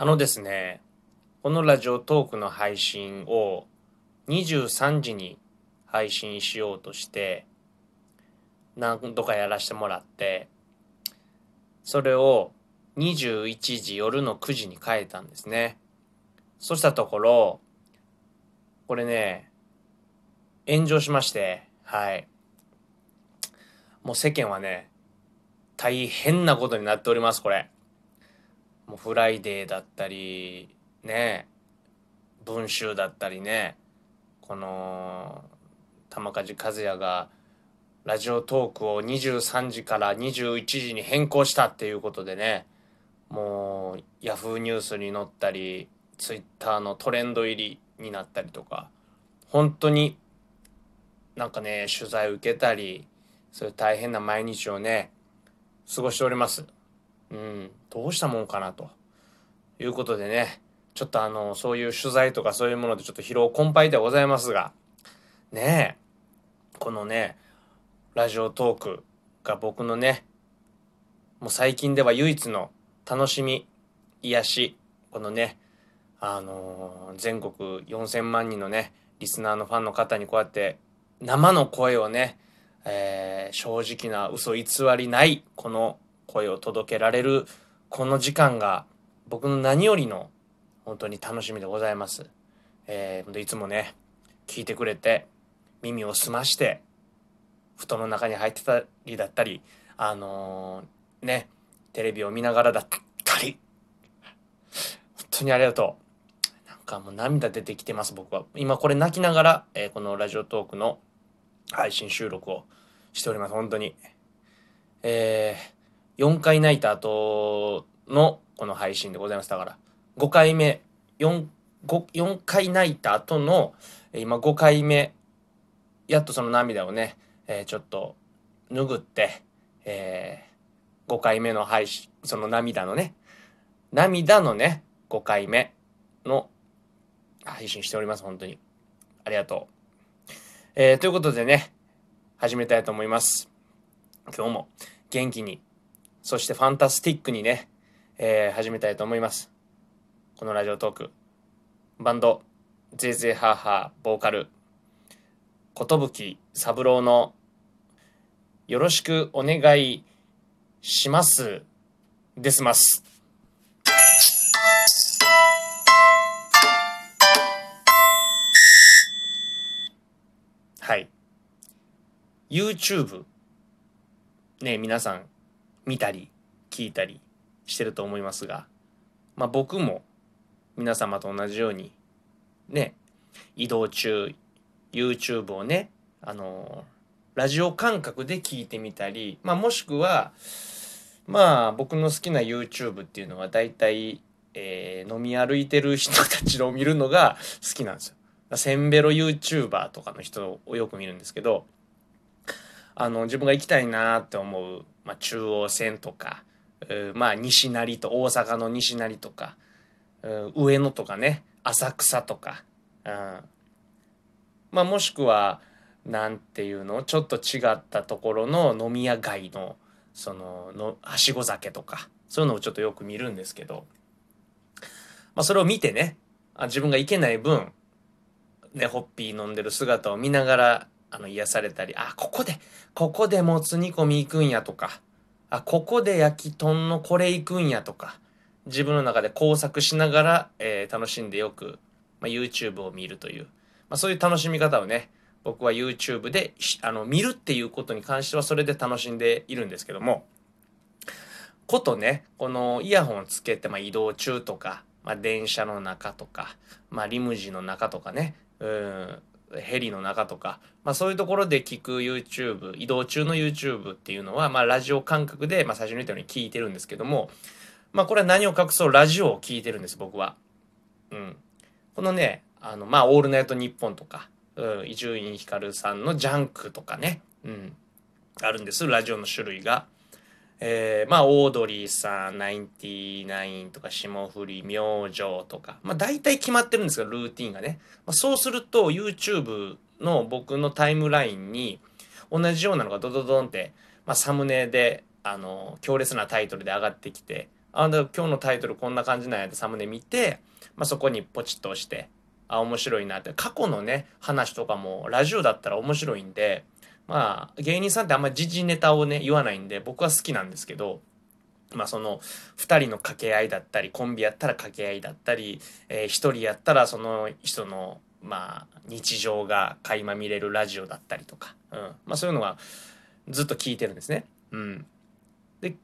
あのですね、このラジオトークの配信を23時に配信しようとして、何度かやらせてもらって、それを21時夜の9時に変えたんですね。そしたところ、これね、炎上しまして、はい。もう世間はね、大変なことになっております、これ。もうフライデーだったりね文春だったりねこの玉梶和也がラジオトークを23時から21時に変更したっていうことでねもうヤフーニュースに載ったりツイッターのトレンド入りになったりとか本当になんかね取材受けたりそういう大変な毎日をね過ごしております。うん、どうしたもんかなということでね、ちょっとあの、そういう取材とかそういうものでちょっと疲労困憊ではございますが、ねえ、このね、ラジオトークが僕のね、もう最近では唯一の楽しみ、癒し、このね、あのー、全国4000万人のね、リスナーのファンの方にこうやって生の声をね、えー、正直な嘘偽りないこの声を届けられるこの時間が僕の何よりの本当に楽しみでございます。えー、いつもね、聞いてくれて、耳を澄まして、布団の中に入ってたりだったり、あのー、ね、テレビを見ながらだったり、本当にありがとう。なんかもう涙出てきてます、僕は。今これ泣きながら、えー、このラジオトークの配信収録をしております、本当に。えー、4回泣いた後のこの配信でございます。だから、5回目、4、5 4回泣いた後の、今5回目、やっとその涙をね、えー、ちょっと拭って、えー、5回目の配信、その涙のね、涙のね、5回目の配信しております。本当に。ありがとう。えー、ということでね、始めたいと思います。今日も元気にそしてファンタスティックにね、えー、始めたいと思います。このラジオトーク。バンド、ゼーゼーハーハー、ボーカル、寿三郎のよろしくお願いします。ですます。はい。YouTube ね皆さん見たり聞いたりしてると思いますが、まあ、僕も皆様と同じようにね移動中 YouTube をねあのラジオ感覚で聞いてみたり、まあ、もしくはまあ僕の好きな YouTube っていうのは大体、えー、飲み歩いてる人たちを見るのが好きなんですよ。センベロ YouTuber とかの人をよく見るんですけどあの自分が行きたいなって思うまあ、中央線とか、まあ、西成と大阪の西成とか、上野とかね浅草とか、うん、まあもしくは何ていうのちょっと違ったところの飲み屋街のそののはしご酒とかそういうのをちょっとよく見るんですけど、まあ、それを見てねあ自分が行けない分ねホッピー飲んでる姿を見ながらあの、癒されたり、あ、ここで、ここでもつ煮込み行くんやとか、あ、ここで焼き豚のこれ行くんやとか、自分の中で工作しながら、えー、楽しんでよく、まあ、YouTube を見るという、まあ、そういう楽しみ方をね、僕は YouTube で、あの、見るっていうことに関してはそれで楽しんでいるんですけども、ことね、このイヤホンをつけて、まあ、移動中とか、まあ、電車の中とか、まあ、リムジンの中とかね、うん、ヘリの中とか、まあ、そういうところで聞く YouTube 移動中の YouTube っていうのは、まあ、ラジオ感覚で、まあ、最初に言ったように聞いてるんですけども、まあ、これは何を隠そうラジオを聞いてるんです僕は。うん、このねあのまあ「オールナイトニッポン」とか伊集院光さんの「ジャンク」とかね、うん、あるんですラジオの種類が。えー、まあオードリーさんナインティナインとか霜降り明星とかまあ大体決まってるんですけどルーティンがね、まあ、そうすると YouTube の僕のタイムラインに同じようなのがドドドンって、まあ、サムネであの強烈なタイトルで上がってきてあ今日のタイトルこんな感じなんやってサムネ見て、まあ、そこにポチッと押してあ面白いなって。過去のね話とかもラジオだったら面白いんでまあ芸人さんってあんまり時事ネタをね言わないんで僕は好きなんですけどまあその2人の掛け合いだったりコンビやったら掛け合いだったり、えー、1人やったらその人のまあ日常が垣間見れるラジオだったりとか、うんまあ、そういうのはずっと聞いてるんですね。うん、で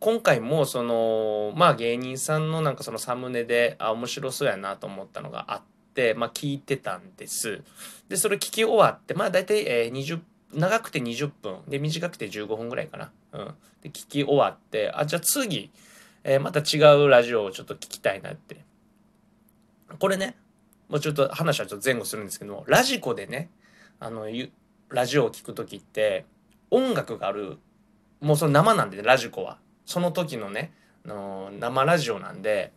今回もそのまあ芸人さんのなんかそのサムネであ面白そうやなと思ったのがあって、まあ、聞いてたんです。でそれ聞き終わってまあ大体、えー、20長くて20分で短くて15分ぐらいかな。うん、で聞き終わってあじゃあ次、えー、また違うラジオをちょっと聞きたいなってこれねもうちょっと話はちょっと前後するんですけどもラジコでねあのラジオを聴く時って音楽があるもうその生なんで、ね、ラジコはその時のねあの生ラジオなんで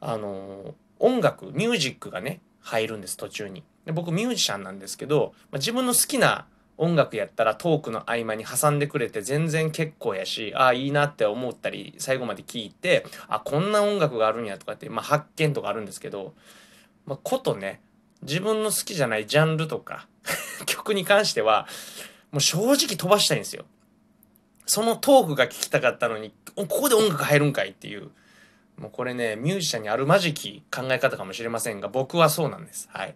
あの音楽ミュージックがね入るんです途中にで僕ミュージシャンなんですけど、まあ、自分の好きな音楽やったらトークの合間に挟んでくれて全然結構やしああいいなって思ったり最後まで聞いてあこんな音楽があるんやとかって、まあ、発見とかあるんですけど、まあ、ことね自分の好きじゃないジャンルとか 曲に関してはもう正直飛ばしたいんですよ。そのトークが聞きたかったのにここで音楽入るんかいっていうもうこれねミュージシャンにあるまじき考え方かもしれませんが僕はそうなんです。はい。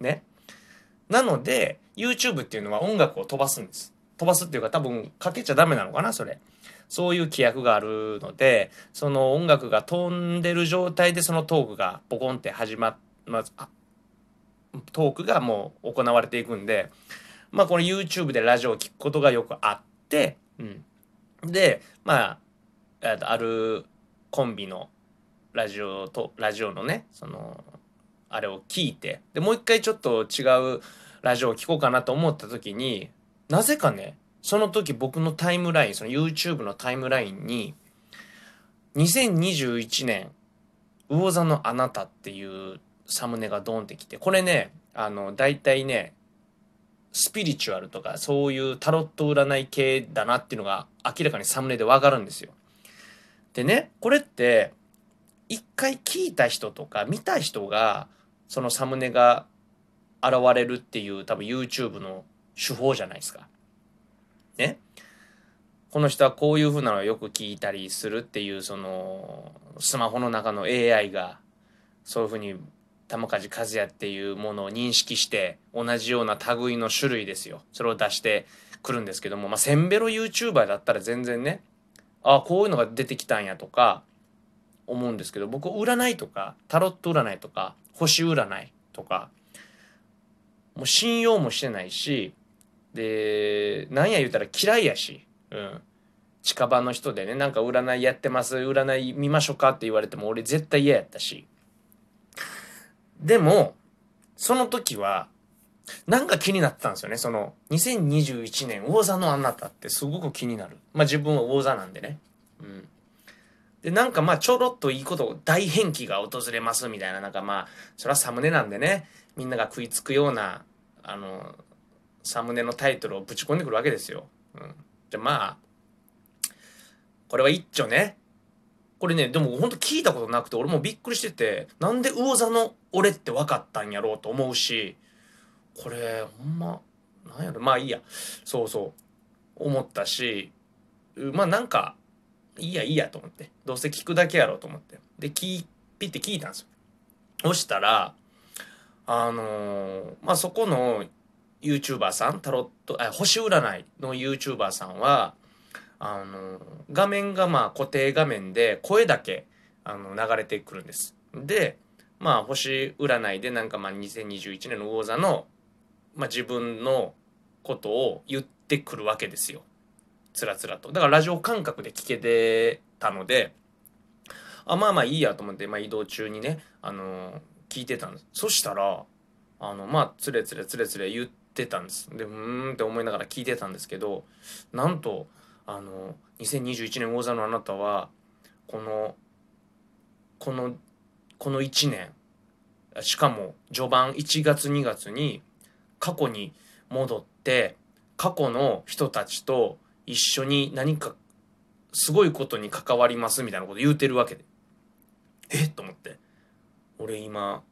ね。なので YouTube っていうのは音楽を飛ばすんです。飛ばすっていうか多分かけちゃダメなのかなそれ。そういう規約があるので、その音楽が飛んでる状態でそのトークがポコンって始まっ、まあ、トークがもう行われていくんで、まあこれ YouTube でラジオを聴くことがよくあって、うん。で、まあ、あるコンビのラジオと、ラジオのね、その、あれを聞いて、で、もう一回ちょっと違うラジオを聴こうかなと思った時に、なぜかね、その時僕のタイムライン、その YouTube のタイムラインに、2021年、魚座のあなたっていうサムネがドンってきて、これね、あの、大体ね、スピリチュアルとかそういうタロット占い系だなっていうのが明らかにサムネでわかるんですよ。でね、これって一回聞いた人とか見た人がそのサムネが現れるっていう多分 YouTube の手法じゃないですか。ね。この人はこういう風なのをよく聞いたりするっていうそのスマホの中の AI がそういう風に玉梶和也っていうものを認識して同じような類の種類ですよそれを出してくるんですけどもまあセンベロ YouTuber だったら全然ねあこういうのが出てきたんやとか思うんですけど僕占いとかタロット占いとか星占いとかもう信用もしてないしでなんや言うたら嫌いやし、うん、近場の人でねなんか占いやってます占い見ましょうかって言われても俺絶対嫌やったし。でもその時はなんか気になってたんですよね。その2021年王座のあなたってすごく気になる。まあ自分は王座なんでね。うん。でなんかまあちょろっといいこと大変気が訪れますみたいな。なんかまあそれはサムネなんでね。みんなが食いつくようなあのサムネのタイトルをぶち込んでくるわけですよ。うん、じゃまあこれは一丁ね。これねでもほんと聞いたことなくて俺もびっくりしててなんで魚座の俺って分かったんやろうと思うしこれほんまなんやろ。まあいいや。そうそう。思ったしまあなんかいいやいいやと思って。どうせ聞くだけやろうと思って。で聞ピッて聞いたんですよ。そしたらあのー、まあそこの YouTuber さんタロットあ星占いの YouTuber さんはあの画面がまあ固定画面で声だけあの流れてくるんです。でまあ星占いでなんかまあ2021年の魚座の、まあ、自分のことを言ってくるわけですよ。つらつらと。だからラジオ感覚で聞けてたのであまあまあいいやと思って、まあ、移動中にねあの聞いてたんです。そしたらあのまあつれつれつれつれ言ってたんです。でうーんって思いながら聞いてたんですけどなんとあの2021年王座のあなたはこのこのこの1年しかも序盤1月2月に過去に戻って過去の人たちと一緒に何かすごいことに関わりますみたいなこと言うてるわけで。え？っと思って。俺今、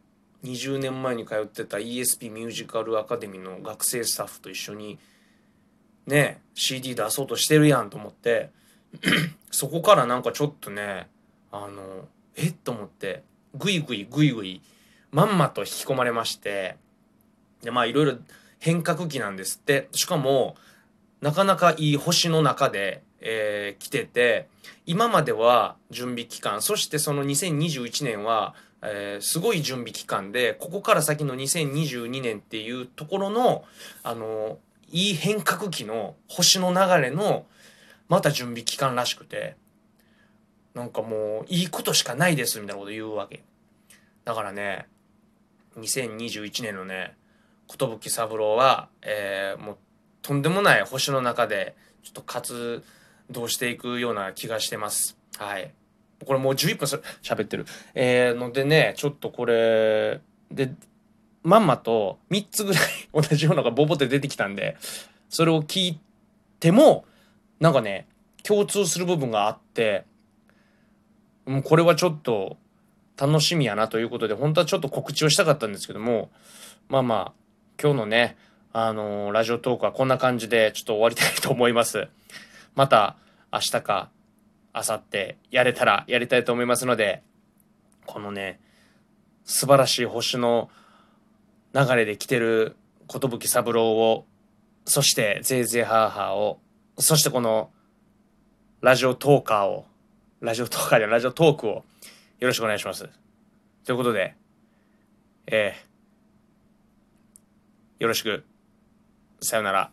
20年前に通ってた ESP ミュージカルアカデミーの学生スタッフと一緒にね CD 出そうとしてるやんと思って そこからなんかちょっとねあのえ？っと思ってグイグイグイグイまんまと引き込まれましてでまあいろいろ変革期なんですって。しかもなかなかいい星の中で、えー、来てて今までは準備期間そしてその2021年はえー、すごい準備期間でここから先の2022年っていうところのあのいい変革期の星の流れのまた準備期間らしくてなんかもういいことしかないですみたいなこと言うわけ。だからね2021年のね寿三郎は、えー、もうとんでもない星の中でちょっと活動していくような気がしてますはいこれもう11分喋ってる。えー、のでね、ちょっとこれ、で、まんまと3つぐらい 同じようなのがボボって出てきたんで、それを聞いても、なんかね、共通する部分があって、もうこれはちょっと楽しみやなということで、本当はちょっと告知をしたかったんですけども、まあまあ、今日のね、あのー、ラジオトークはこんな感じでちょっと終わりたいと思います。また明日かあさってやれたらやりたいと思いますので、このね、素晴らしい星の流れで来てる寿三郎を、そしてぜいぜいハーハーを、そしてこのラジオトーカーを、ラジオトーカーでラジオトークをよろしくお願いします。ということで、えー、よろしく、さよなら。